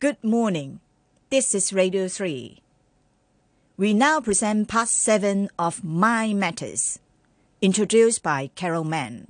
Good morning. This is Radio 3. We now present part 7 of Mind Matters, introduced by Carol Mann.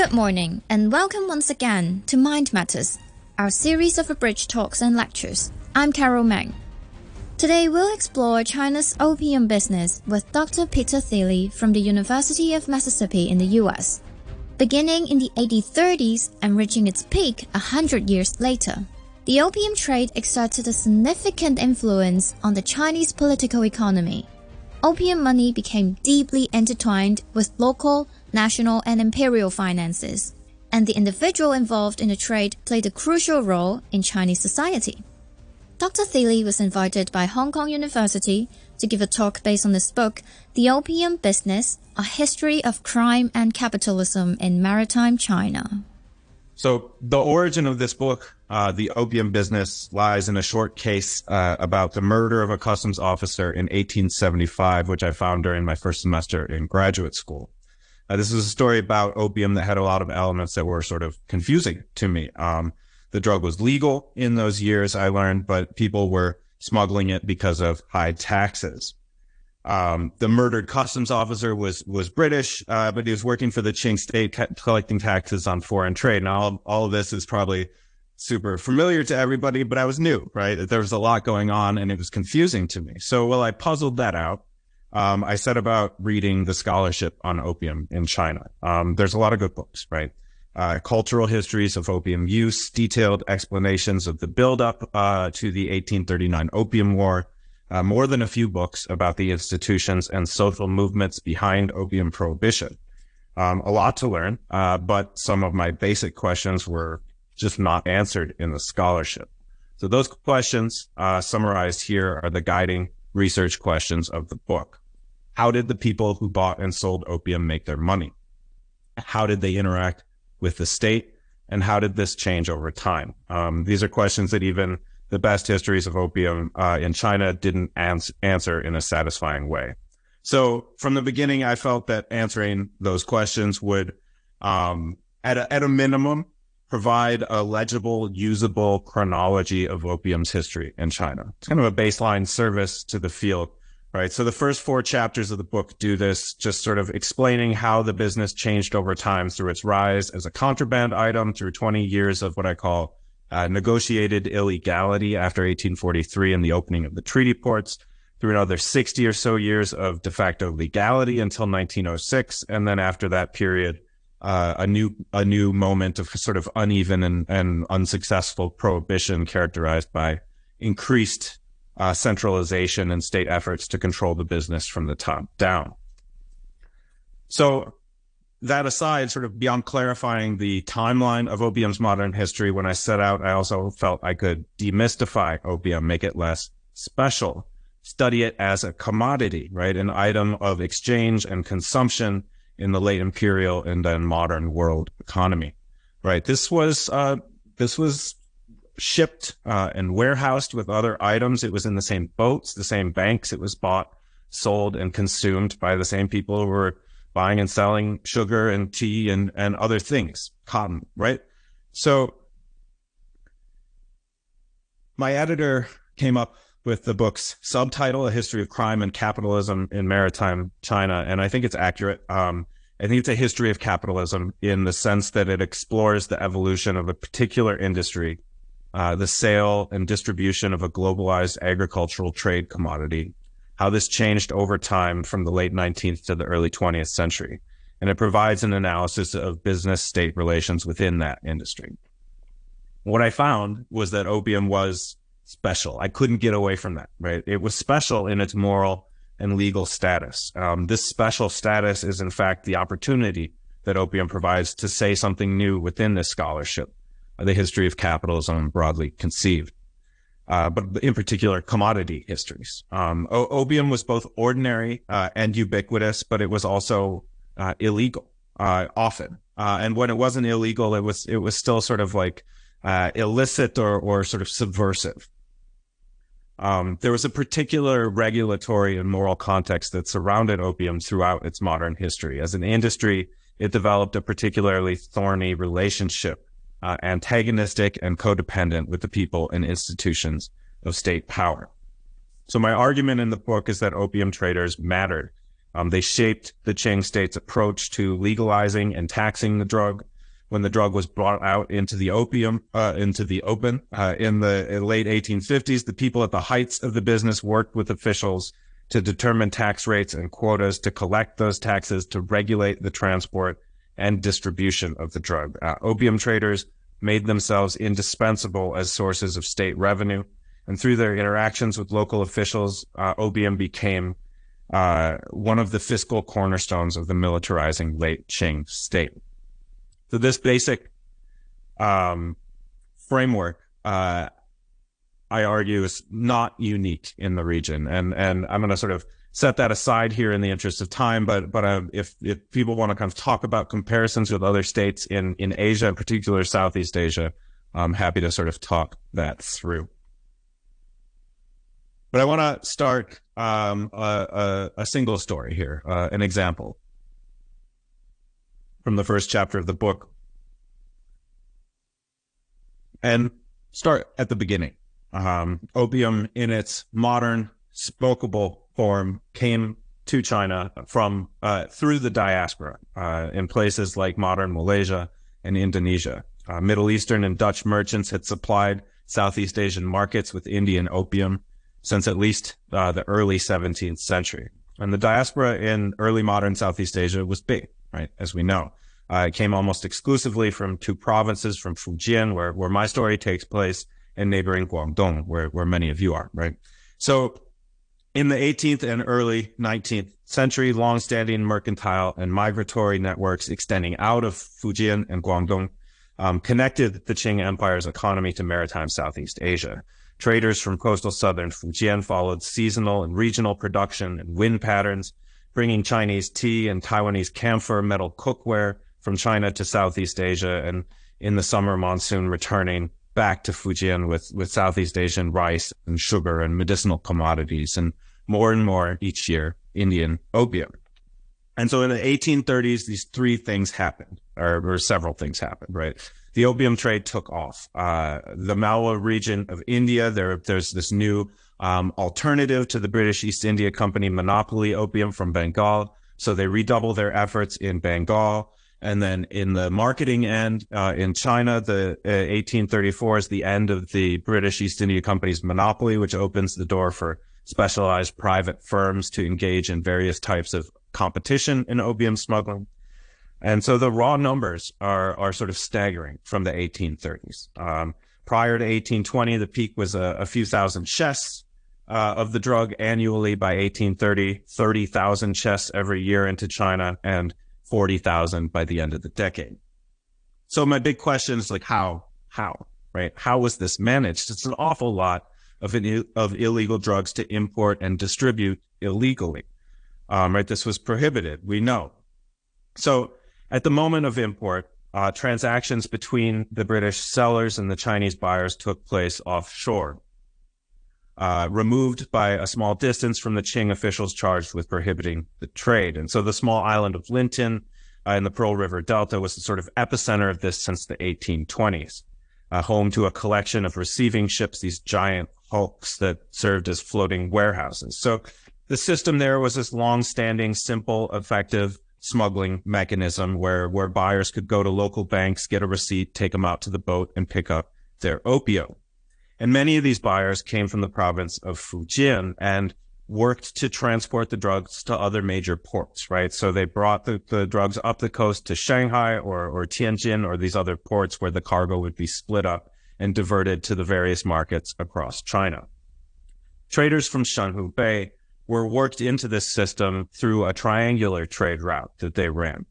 Good morning, and welcome once again to Mind Matters, our series of abridged talks and lectures. I'm Carol Meng. Today we'll explore China's opium business with Dr. Peter Thilly from the University of Mississippi in the US, beginning in the 1830s and reaching its peak a hundred years later. The opium trade exerted a significant influence on the Chinese political economy. Opium money became deeply intertwined with local national and imperial finances, and the individual involved in the trade played a crucial role in Chinese society. Dr. Thilly was invited by Hong Kong University to give a talk based on his book, The Opium Business, A History of Crime and Capitalism in Maritime China. So the origin of this book, uh, The Opium Business, lies in a short case uh, about the murder of a customs officer in 1875, which I found during my first semester in graduate school. Uh, this is a story about opium that had a lot of elements that were sort of confusing to me. Um, the drug was legal in those years, I learned, but people were smuggling it because of high taxes. Um, the murdered customs officer was was British, uh, but he was working for the Qing state, collecting taxes on foreign trade. Now, all, all of this is probably super familiar to everybody, but I was new, right? There was a lot going on, and it was confusing to me. So, while I puzzled that out um, I set about reading the scholarship on opium in China. Um, there's a lot of good books, right? Uh, cultural histories of opium use, detailed explanations of the buildup uh, to the 1839 Opium War, uh, more than a few books about the institutions and social movements behind opium prohibition. Um, a lot to learn, uh, but some of my basic questions were just not answered in the scholarship. So those questions uh, summarized here are the guiding research questions of the book. How did the people who bought and sold opium make their money? How did they interact with the state? And how did this change over time? Um, these are questions that even the best histories of opium uh, in China didn't ans- answer in a satisfying way. So from the beginning, I felt that answering those questions would, um, at a, at a minimum, provide a legible, usable chronology of opium's history in China. It's kind of a baseline service to the field right? So the first four chapters of the book do this, just sort of explaining how the business changed over time through its rise as a contraband item through 20 years of what I call uh, negotiated illegality after 1843 and the opening of the treaty ports through another 60 or so years of de facto legality until 1906. And then after that period, uh, a new a new moment of sort of uneven and, and unsuccessful prohibition characterized by increased uh, centralization and state efforts to control the business from the top down. So that aside, sort of beyond clarifying the timeline of opium's modern history, when I set out, I also felt I could demystify opium, make it less special, study it as a commodity, right? An item of exchange and consumption in the late imperial and then modern world economy, right? This was, uh, this was shipped uh, and warehoused with other items. It was in the same boats, the same banks. It was bought, sold, and consumed by the same people who were buying and selling sugar and tea and, and other things, cotton, right? So my editor came up with the book's subtitle, A History of Crime and Capitalism in Maritime China. And I think it's accurate. Um, I think it's a history of capitalism in the sense that it explores the evolution of a particular industry uh, the sale and distribution of a globalized agricultural trade commodity, how this changed over time from the late 19th to the early 20th century. And it provides an analysis of business state relations within that industry. What I found was that opium was special. I couldn't get away from that, right? It was special in its moral and legal status. Um, this special status is, in fact, the opportunity that opium provides to say something new within this scholarship the history of capitalism broadly conceived. Uh, but in particular, commodity histories. Um, opium was both ordinary uh, and ubiquitous, but it was also uh, illegal. uh, often. Uh, and when it wasn't illegal, it was it was still sort of like uh, illicit or or sort of subversive. Um, there was a particular regulatory and moral context that surrounded opium throughout its modern history. As an industry, it developed a particularly thorny relationship, uh, antagonistic and codependent with the people and institutions of state power. So my argument in the book is that opium traders mattered. Um, they shaped the Qing state's approach to legalizing and taxing the drug, when the drug was brought out into the opium, uh, into the open uh, in the late 1850s. The people at the heights of the business worked with officials to determine tax rates and quotas, to collect those taxes, to regulate the transport and distribution of the drug. Uh, opium traders made themselves indispensable as sources of state revenue. And through their interactions with local officials, uh, opium became uh, one of the fiscal cornerstones of the militarizing late Qing state. So this basic um, framework, uh, I argue, is not unique in the region, and and I'm going to sort of set that aside here in the interest of time. But but uh, if if people want to kind of talk about comparisons with other states in in Asia, in particular Southeast Asia, I'm happy to sort of talk that through. But I want to start um, a, a, a, single story here, uh, an example from the first chapter of the book and start at the beginning. Um, opium in its modern smokable form came to China from uh, through the diaspora uh, in places like modern Malaysia and Indonesia. Uh, Middle Eastern and Dutch merchants had supplied Southeast Asian markets with Indian opium since at least uh, the early 17th century. And the diaspora in early modern Southeast Asia was big right? As we know, uh, it came almost exclusively from two provinces, from Fujian, where where my story takes place, and neighboring Guangdong, where where many of you are, right? So, in the 18th and early 19th century, long-standing mercantile and migratory networks extending out of Fujian and Guangdong um, connected the Qing Empire's economy to maritime Southeast Asia. Traders from coastal southern Fujian followed seasonal and regional production and wind patterns bringing Chinese tea and Taiwanese camphor metal cookware from China to Southeast Asia, and in the summer monsoon returning back to Fujian with, with Southeast Asian rice and sugar and medicinal commodities, and more and more each year, Indian opium. And so in the 1830s, these three things happened, or, or several things happened, right? The opium trade took off. Uh, the Malwa region of India, there, there's this new um, alternative to the British East India Company monopoly opium from Bengal. So they redouble their efforts in Bengal. And then in the marketing end, uh, in China, the uh, 1834 is the end of the British East India Company's monopoly, which opens the door for specialized private firms to engage in various types of competition in opium smuggling. And so the raw numbers are, are sort of staggering from the 1830s. Um, prior to 1820, the peak was a, a few thousand chests uh, of the drug annually by 1830, 30,000 chests every year into China and 40,000 by the end of the decade. So my big question is like, how, how, right? How was this managed? It's an awful lot of, an, of illegal drugs to import and distribute illegally. Um, right? This was prohibited. We know. So at the moment of import, uh, transactions between the British sellers and the Chinese buyers took place offshore uh, removed by a small distance from the Qing officials charged with prohibiting the trade. And so the small island of Lintin uh, in the Pearl River Delta was the sort of epicenter of this since the 1820s, uh, home to a collection of receiving ships, these giant hulks that served as floating warehouses. So the system there was this long-standing, simple, effective smuggling mechanism where, where buyers could go to local banks, get a receipt, take them out to the boat and pick up their opium. And many of these buyers came from the province of Fujian and worked to transport the drugs to other major ports, right? So they brought the, the drugs up the coast to Shanghai or, or Tianjin or these other ports where the cargo would be split up and diverted to the various markets across China. Traders from Shenhu Bay were worked into this system through a triangular trade route that they ran,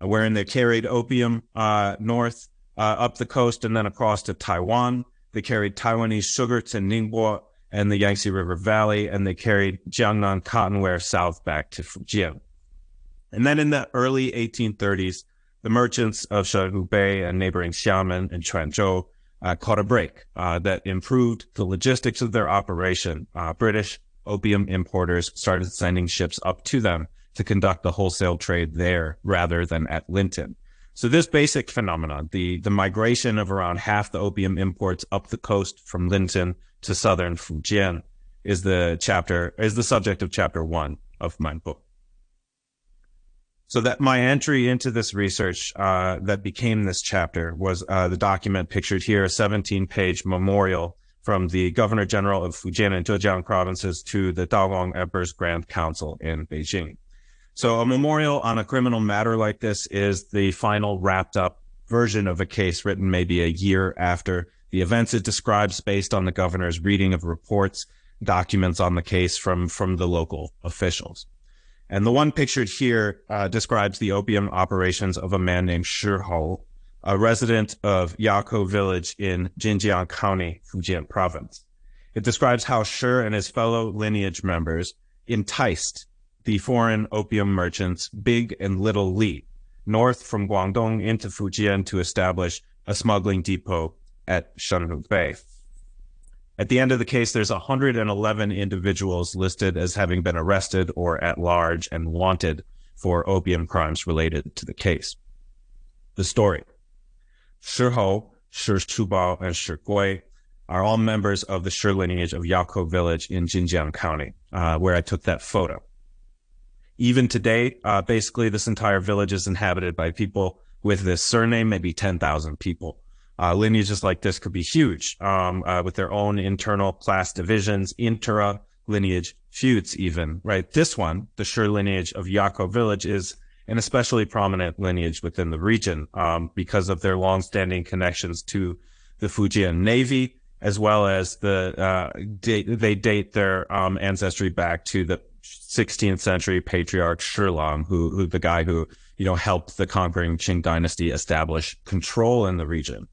wherein they carried opium uh, north uh, up the coast and then across to Taiwan they carried Taiwanese sugar to Ningbo and the Yangtze River Valley, and they carried Jiangnan cottonware south back to Fujian. And then in the early 1830s, the merchants of Shenhubei and neighboring Xiamen and Quanzhou uh, caught a break uh, that improved the logistics of their operation. Uh, British opium importers started sending ships up to them to conduct the wholesale trade there rather than at Lintin. So this basic phenomenon, the, the migration of around half the opium imports up the coast from Lintin to southern Fujian is the chapter, is the subject of chapter one of my book. So that my entry into this research uh, that became this chapter was uh, the document pictured here, a 17 page memorial from the Governor General of Fujian and Zhejiang provinces to the Daoguang Emperor's Grand Council in Beijing. So a memorial on a criminal matter like this is the final wrapped up version of a case written maybe a year after the events it describes based on the governor's reading of reports, documents on the case from, from the local officials. And the one pictured here uh, describes the opium operations of a man named Shi Hou, a resident of Yakou village in Jinjiang County, Fujian province. It describes how Shi and his fellow lineage members enticed the foreign opium merchants Big and Little Li north from Guangdong into Fujian to establish a smuggling depot at Shenhubei. At the end of the case, there's 111 individuals listed as having been arrested or at large and wanted for opium crimes related to the case. The story. Shi Hou, Shi Shubao, and Shi Gui are all members of the Shi lineage of Yakou village in Jinjiang County, uh, where I took that photo. Even today, uh, basically this entire village is inhabited by people with this surname, maybe 10,000 people. Uh, lineages like this could be huge, um, uh, with their own internal class divisions, intra lineage feuds, even, right? This one, the Shi lineage of Yakou village is an especially prominent lineage within the region, um, because of their long-standing connections to the Fujian Navy, as well as the, uh, date, they date their, um, ancestry back to the 16th century patriarch Shilang, who, who the guy who, you know, helped the conquering Qing dynasty establish control in the region.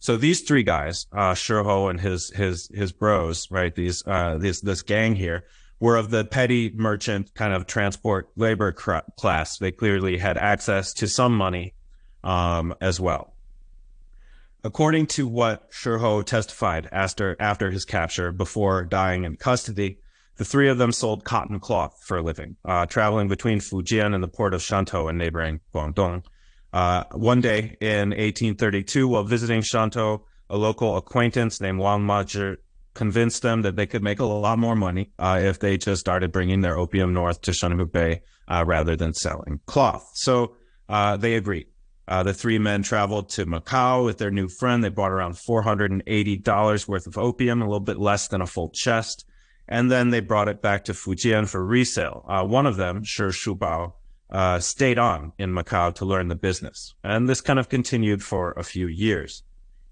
So these three guys, uh, Shi Hou and his, his, his bros, right? These, uh, this, this gang here were of the petty merchant kind of transport labor cr- class. They clearly had access to some money, um, as well. According to what Shi Hou testified after, after his capture before dying in custody, the three of them sold cotton cloth for a living, uh, traveling between Fujian and the port of Shantou in neighboring Guangdong. Uh, one day in 1832, while visiting Shantou, a local acquaintance named Wang Mazhi convinced them that they could make a lot more money uh, if they just started bringing their opium north to Shenhubei uh, rather than selling cloth. So uh, they agreed. Uh, the three men traveled to Macau with their new friend. They bought around $480 worth of opium, a little bit less than a full chest. And then they brought it back to Fujian for resale. Uh, one of them, Shi Shubao, uh, stayed on in Macau to learn the business. And this kind of continued for a few years.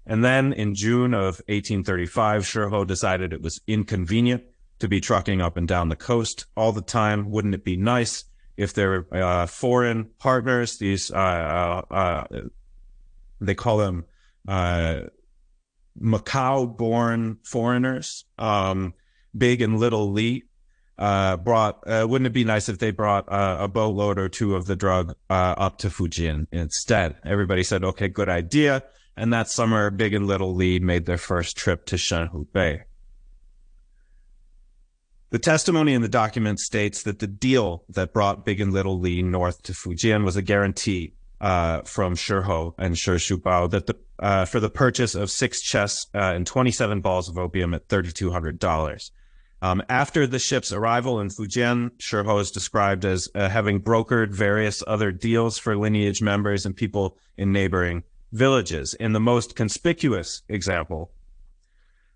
And then in June of 1835, Shi Hou decided it was inconvenient to be trucking up and down the coast all the time. Wouldn't it be nice if their uh, foreign partners, these, uh, uh, uh they call them uh, Macau born foreigners, um, Big and Little Li, uh, brought, uh, wouldn't it be nice if they brought uh, a boatload or two of the drug uh, up to Fujian instead? Everybody said, okay, good idea. And that summer, Big and Little Li made their first trip to Shenhubei. The testimony in the document states that the deal that brought Big and Little Li north to Fujian was a guarantee uh, from Shi Hou and Shi Shubao that the uh, for the purchase of six chests and 27 balls of opium at $3,200. Um, after the ship's arrival in Fujian, Shi Hou is described as uh, having brokered various other deals for lineage members and people in neighboring villages. In the most conspicuous example,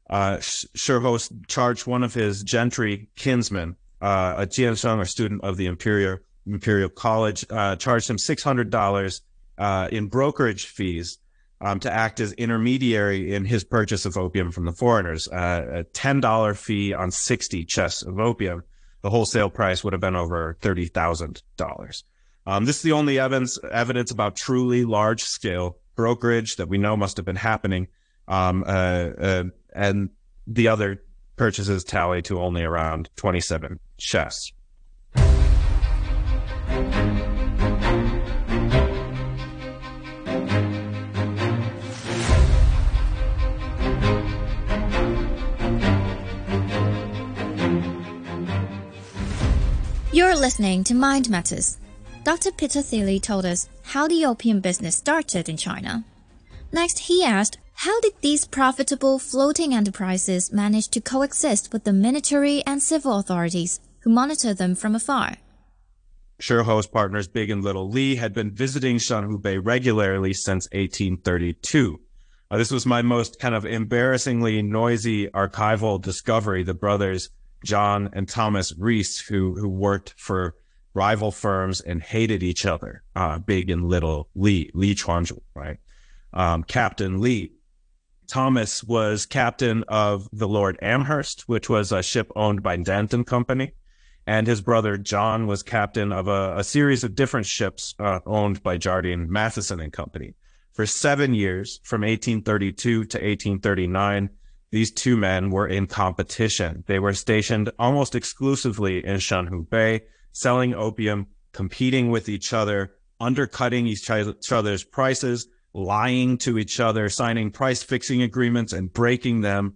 uh, Shi Hou charged one of his gentry kinsmen, uh, a Jiansheng or student of the Imperial Imperial College, uh, charged him six hundred dollars uh, in brokerage fees um, to act as intermediary in his purchase of opium from the foreigners. Uh, a $10 fee on 60 chests of opium. The wholesale price would have been over $30,000. Um, this is the only evidence, evidence about truly large scale brokerage that we know must have been happening. Um, uh, uh, and the other purchases tally to only around 27 chests. You're listening to Mind Matters. Dr. Peter Thilly told us how the opium business started in China. Next, he asked how did these profitable floating enterprises manage to coexist with the military and civil authorities who monitor them from afar? Shi Hou's partners Big and Little Li had been visiting Shanhubei regularly since 1832. Uh, this was my most kind of embarrassingly noisy archival discovery. The brothers John and Thomas Rees, who who worked for rival firms and hated each other, uh, Big and Little Lee, Li Chuanzhu, right? Um, Captain Lee. Thomas was captain of the Lord Amherst, which was a ship owned by Dent and Company. And his brother John was captain of a, a series of different ships uh, owned by Jardine Matheson and Company. For seven years, from 1832 to 1839, these two men were in competition. They were stationed almost exclusively in Shanhubei, selling opium, competing with each other, undercutting each other's prices, lying to each other, signing price fixing agreements and breaking them,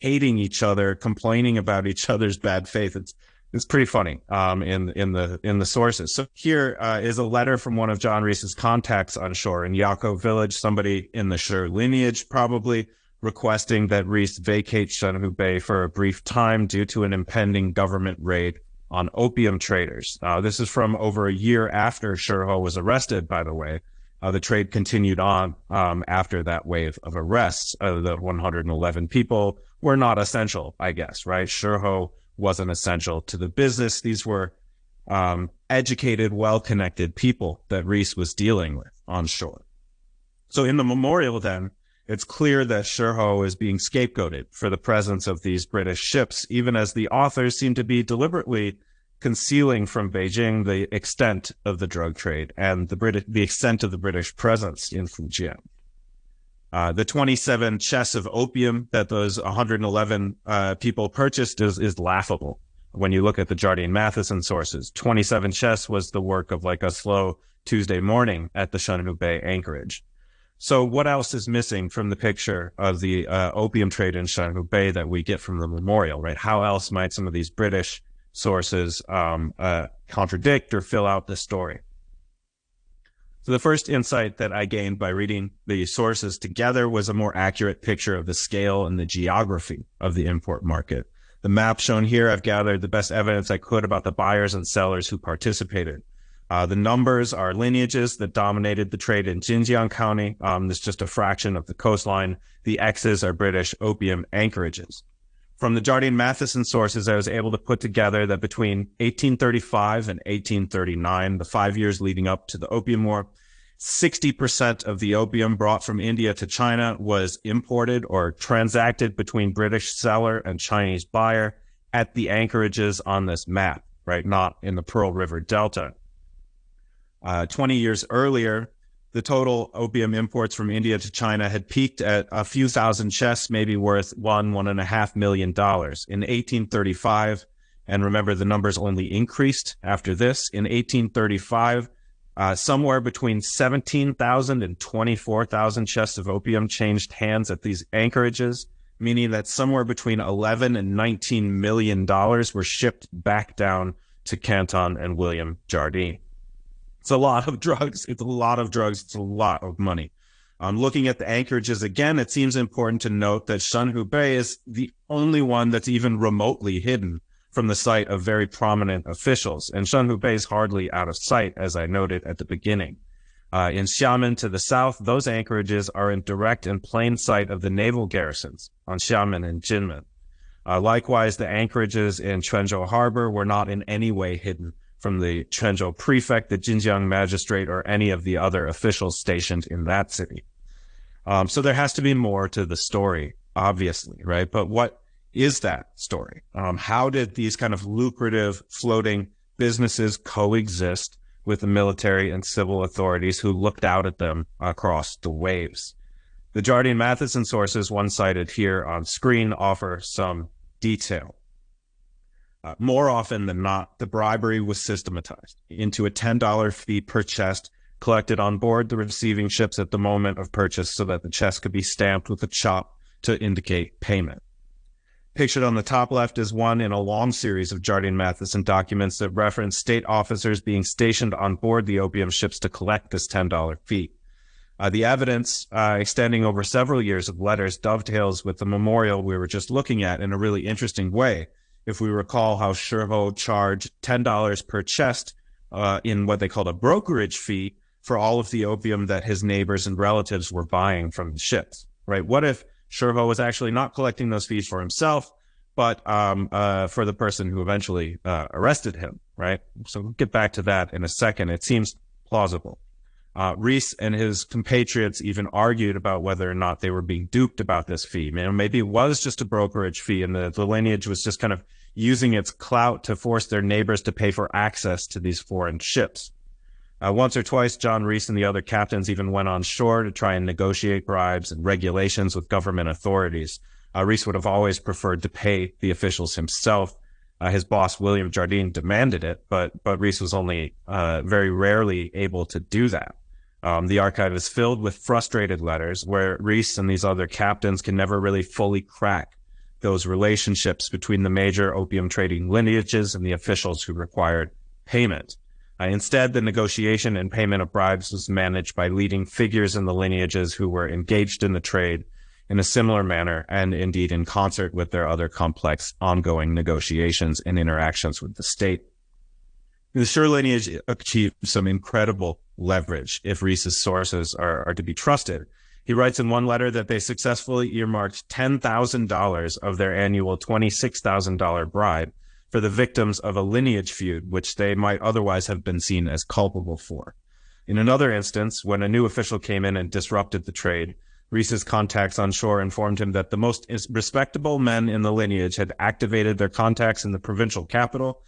hating each other, complaining about each other's bad faith. It's it's pretty funny um, in in the in the sources. So here uh, is a letter from one of John Rees's contacts on shore in Yakou village, somebody in the Shi lineage probably requesting that Rees vacate Shanhubei for a brief time due to an impending government raid on opium traders. Uh, this is from over a year after Shi Hou was arrested, by the way. Uh, the trade continued on um, after that wave of arrests. Uh, the 111 people were not essential, I guess, right? Shi Hou wasn't essential to the business. These were um, educated, well-connected people that Rees was dealing with on shore. So in the memorial, then, it's clear that Shi Hou is being scapegoated for the presence of these British ships, even as the authors seem to be deliberately concealing from Beijing the extent of the drug trade and the British, the extent of the British presence in Fujian. Uh, the 27 chests of opium that those 111 uh, people purchased is, is laughable. When you look at the Jardine Matheson sources, 27 chests was the work of like a slow Tuesday morning at the Shanhubei anchorage. So what else is missing from the picture of the uh, opium trade in Shanhubei that we get from the memorial, right? How else might some of these British sources um, uh, contradict or fill out the story. So the first insight that I gained by reading the sources together was a more accurate picture of the scale and the geography of the import market. The map shown here, I've gathered the best evidence I could about the buyers and sellers who participated. Uh, the numbers are lineages that dominated the trade in Jinjiang County. Um, is just a fraction of the coastline. The X's are British opium anchorages. From the Jardine Matheson sources, I was able to put together that between 1835 and 1839, the five years leading up to the Opium War, 60% of the opium brought from India to China was imported or transacted between British seller and Chinese buyer at the anchorages on this map, right? Not in the Pearl River Delta. Uh, 20 years earlier, the total opium imports from India to China had peaked at a few thousand chests, maybe worth one, one and a half million dollars in 1835. And remember, the numbers only increased after this. In 1835, uh, somewhere between 17,000 and 24,000 chests of opium changed hands at these anchorages, meaning that somewhere between 11 and 19 million dollars were shipped back down to Canton and William Jardine. It's a lot of drugs. It's a lot of drugs. It's a lot of money. Um, looking at the anchorages again, it seems important to note that Shanhubei is the only one that's even remotely hidden from the sight of very prominent officials. And Shanhubei is hardly out of sight, as I noted at the beginning. Uh, in Xiamen to the south, those anchorages are in direct and plain sight of the naval garrisons on Xiamen and Jinmen. Uh, likewise, the anchorages in Quanzhou harbor were not in any way hidden from the Quanzhou prefect, the Jinjiang magistrate, or any of the other officials stationed in that city. Um, so there has to be more to the story, obviously, right? But what is that story? Um, how did these kind of lucrative floating businesses coexist with the military and civil authorities who looked out at them across the waves? The Jardine Matheson sources, one cited here on screen, offer some detail. Uh, more often than not, the bribery was systematized into a $10 fee per chest collected on board the receiving ships at the moment of purchase so that the chest could be stamped with a chop to indicate payment. Pictured on the top left is one in a long series of Jardine Matheson documents that reference state officers being stationed on board the opium ships to collect this $10 fee. Uh, the evidence uh, extending over several years of letters dovetails with the memorial we were just looking at in a really interesting way. If we recall how Shi Hou charged $10 per chest uh, in what they called a brokerage fee for all of the opium that his neighbors and relatives were buying from the ships, right? What if Shi Hou was actually not collecting those fees for himself, but um, uh, for the person who eventually uh, arrested him, right? So we'll get back to that in a second. It seems plausible. Uh, Rees and his compatriots even argued about whether or not they were being duped about this fee. You know, maybe it was just a brokerage fee and the, the lineage was just kind of using its clout to force their neighbors to pay for access to these foreign ships. Uh, once or twice, John Rees and the other captains even went on shore to try and negotiate bribes and regulations with government authorities. Uh, Rees would have always preferred to pay the officials himself. Uh, his boss, William Jardine, demanded it, but, but Rees was only uh, very rarely able to do that. Um, the archive is filled with frustrated letters where Rees and these other captains can never really fully crack those relationships between the major opium trading lineages and the officials who required payment. Uh, instead, the negotiation and payment of bribes was managed by leading figures in the lineages who were engaged in the trade in a similar manner and indeed in concert with their other complex ongoing negotiations and interactions with the state. The Shi lineage achieved some incredible leverage if Rees's sources are, are to be trusted. He writes in one letter that they successfully earmarked $10,000 of their annual $26,000 bribe for the victims of a lineage feud, which they might otherwise have been seen as culpable for. In another instance, when a new official came in and disrupted the trade, Rees's contacts on shore informed him that the most respectable men in the lineage had activated their contacts in the provincial capital,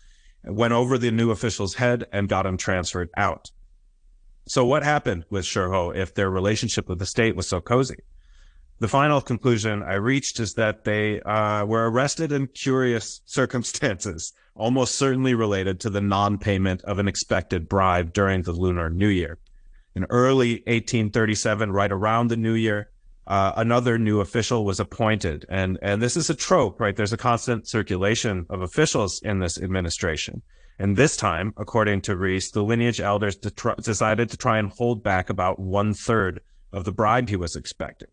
went over the new official's head, and got him transferred out. So what happened with Shi Hou if their relationship with the state was so cozy? the final conclusion I reached is that they uh, were arrested in curious circumstances, almost certainly related to the non-payment of an expected bribe during the Lunar New Year. In early 1837, right around the New Year, uh, another new official was appointed, and and this is a trope, right? There's a constant circulation of officials in this administration. And this time, according to Rees, the lineage elders decided to try and hold back about one third of the bribe he was expecting.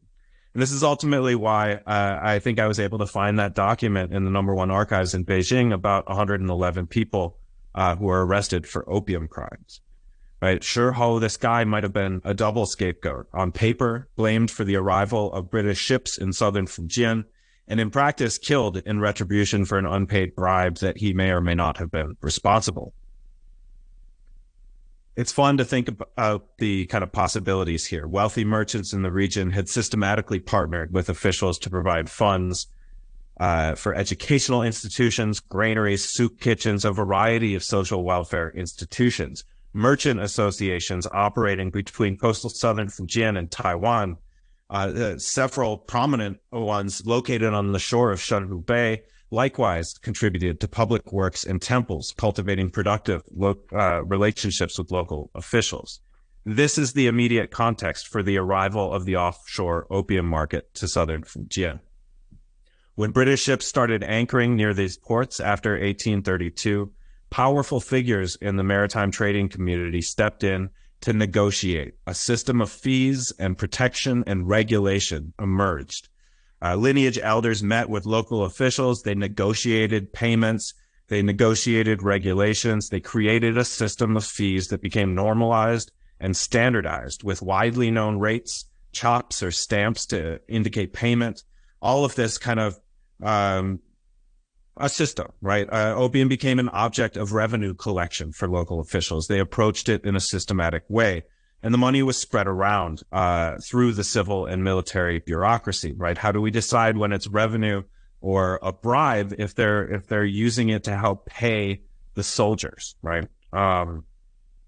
And this is ultimately why uh, I think I was able to find that document in the number one archives in Beijing about 111 people uh, who were arrested for opium crimes. Right? Shi Hou, this guy might have been a double scapegoat. On paper, blamed for the arrival of British ships in southern Fujian, and in practice killed in retribution for an unpaid bribe that he may or may not have been responsible it's fun to think about the kind of possibilities here. Wealthy merchants in the region had systematically partnered with officials to provide funds uh, for educational institutions, granaries, soup kitchens, a variety of social welfare institutions. Merchant associations operating between coastal southern Fujian and Taiwan, uh, several prominent ones located on the shore of Shenhu Bay, likewise contributed to public works and temples, cultivating productive lo- uh, relationships with local officials. This is the immediate context for the arrival of the offshore opium market to southern Fujian. When British ships started anchoring near these ports after 1832, powerful figures in the maritime trading community stepped in to negotiate. A system of fees and protection and regulation emerged uh, lineage elders met with local officials. They negotiated payments. They negotiated regulations. They created a system of fees that became normalized and standardized with widely known rates, chops or stamps to indicate payment. All of this kind of um, a system, right? Uh, opium became an object of revenue collection for local officials. They approached it in a systematic way and the money was spread around uh, through the civil and military bureaucracy, right? How do we decide when it's revenue or a bribe if they're if they're using it to help pay the soldiers, right? Um,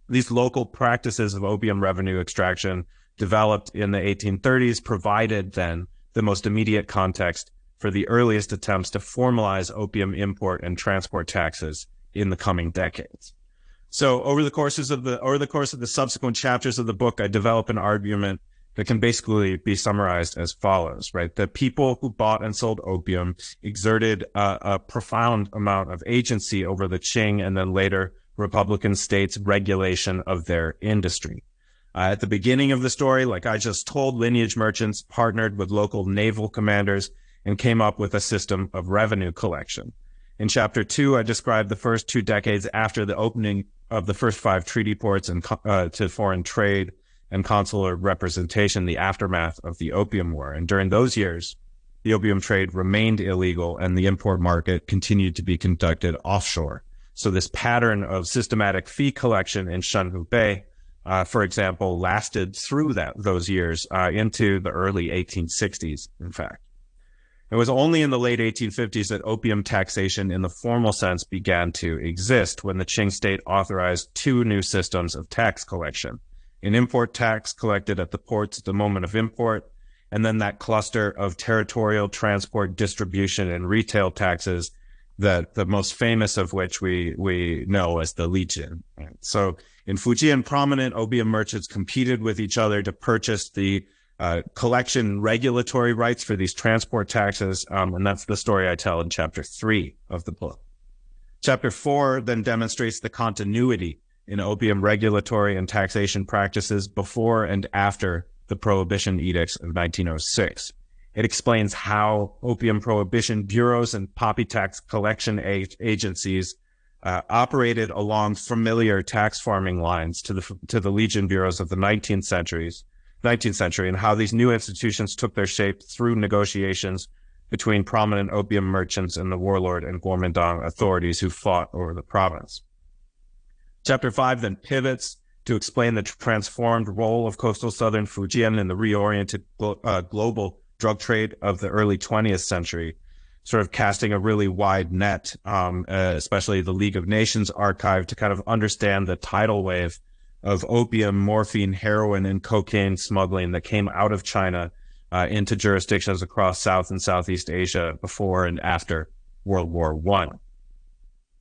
these local practices of opium revenue extraction developed in the 1830s provided then the most immediate context for the earliest attempts to formalize opium import and transport taxes in the coming decades. So over the courses of the over the course of the subsequent chapters of the book, I develop an argument that can basically be summarized as follows, right? The people who bought and sold opium exerted a, a profound amount of agency over the Qing and then later Republican states' regulation of their industry. Uh, at the beginning of the story, like I just told, lineage merchants partnered with local naval commanders and came up with a system of revenue collection. In chapter two, I described the first two decades after the opening of the first five treaty ports and uh, to foreign trade and consular representation, the aftermath of the Opium War. And during those years, the opium trade remained illegal and the import market continued to be conducted offshore. So this pattern of systematic fee collection in Shenhu Bay, uh, for example, lasted through that those years uh, into the early 1860s, in fact. It was only in the late 1850s that opium taxation in the formal sense began to exist when the Qing state authorized two new systems of tax collection an import tax collected at the ports at the moment of import, and then that cluster of territorial transport, distribution, and retail taxes that the most famous of which we, we know as the Lijin. So in Fujian, prominent opium merchants competed with each other to purchase the uh, collection regulatory rights for these transport taxes. Um, and that's the story I tell in chapter three of the book. Chapter four then demonstrates the continuity in opium regulatory and taxation practices before and after the prohibition edicts of 1906. It explains how opium prohibition bureaus and poppy tax collection agencies uh, operated along familiar tax farming lines to the to the Lijin bureaus of the 19th centuries 19th century and how these new institutions took their shape through negotiations between prominent opium merchants and the warlord and Kuomintang authorities who fought over the province. Chapter 5 then pivots to explain the transformed role of coastal southern Fujian in the reoriented uh, global drug trade of the early 20th century, sort of casting a really wide net, um, uh, especially the League of Nations archive to kind of understand the tidal wave of opium, morphine, heroin, and cocaine smuggling that came out of China uh, into jurisdictions across South and Southeast Asia before and after World War One.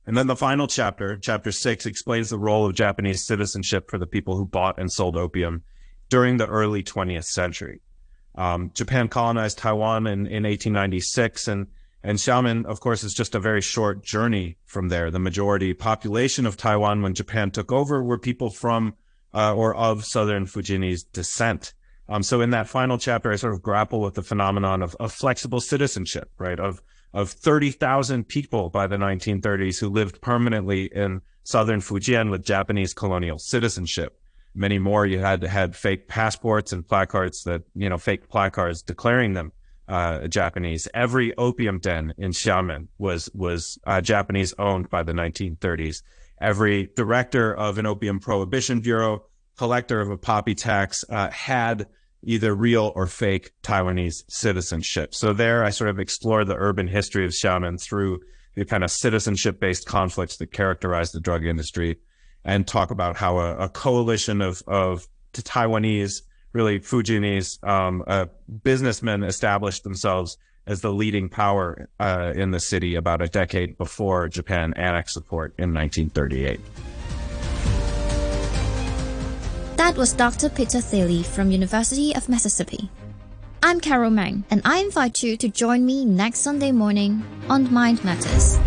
And then the final chapter, chapter six, explains the role of Japanese citizenship for the people who bought and sold opium during the early 20th century. Um, Japan colonized Taiwan in, in 1896 and and Xiamen, of course, is just a very short journey from there. The majority population of Taiwan when Japan took over were people from uh, or of Southern Fujianese descent. Um, so in that final chapter, I sort of grapple with the phenomenon of, of flexible citizenship, right? Of of 30,000 people by the 1930s who lived permanently in southern Fujian with Japanese colonial citizenship. Many more you had to had fake passports and placards that, you know, fake placards declaring them uh, Japanese. Every opium den in Xiamen was was uh, Japanese owned by the 1930s. Every director of an opium prohibition bureau, collector of a poppy tax, uh, had either real or fake Taiwanese citizenship. So there, I sort of explore the urban history of Xiamen through the kind of citizenship-based conflicts that characterize the drug industry, and talk about how a, a coalition of of Taiwanese really Fujianese um, uh, businessmen established themselves as the leading power uh, in the city about a decade before Japan annexed the port in 1938. That was Dr. Peter Thilly from University of Mississippi. I'm Carol Meng, and I invite you to join me next Sunday morning on Mind Matters.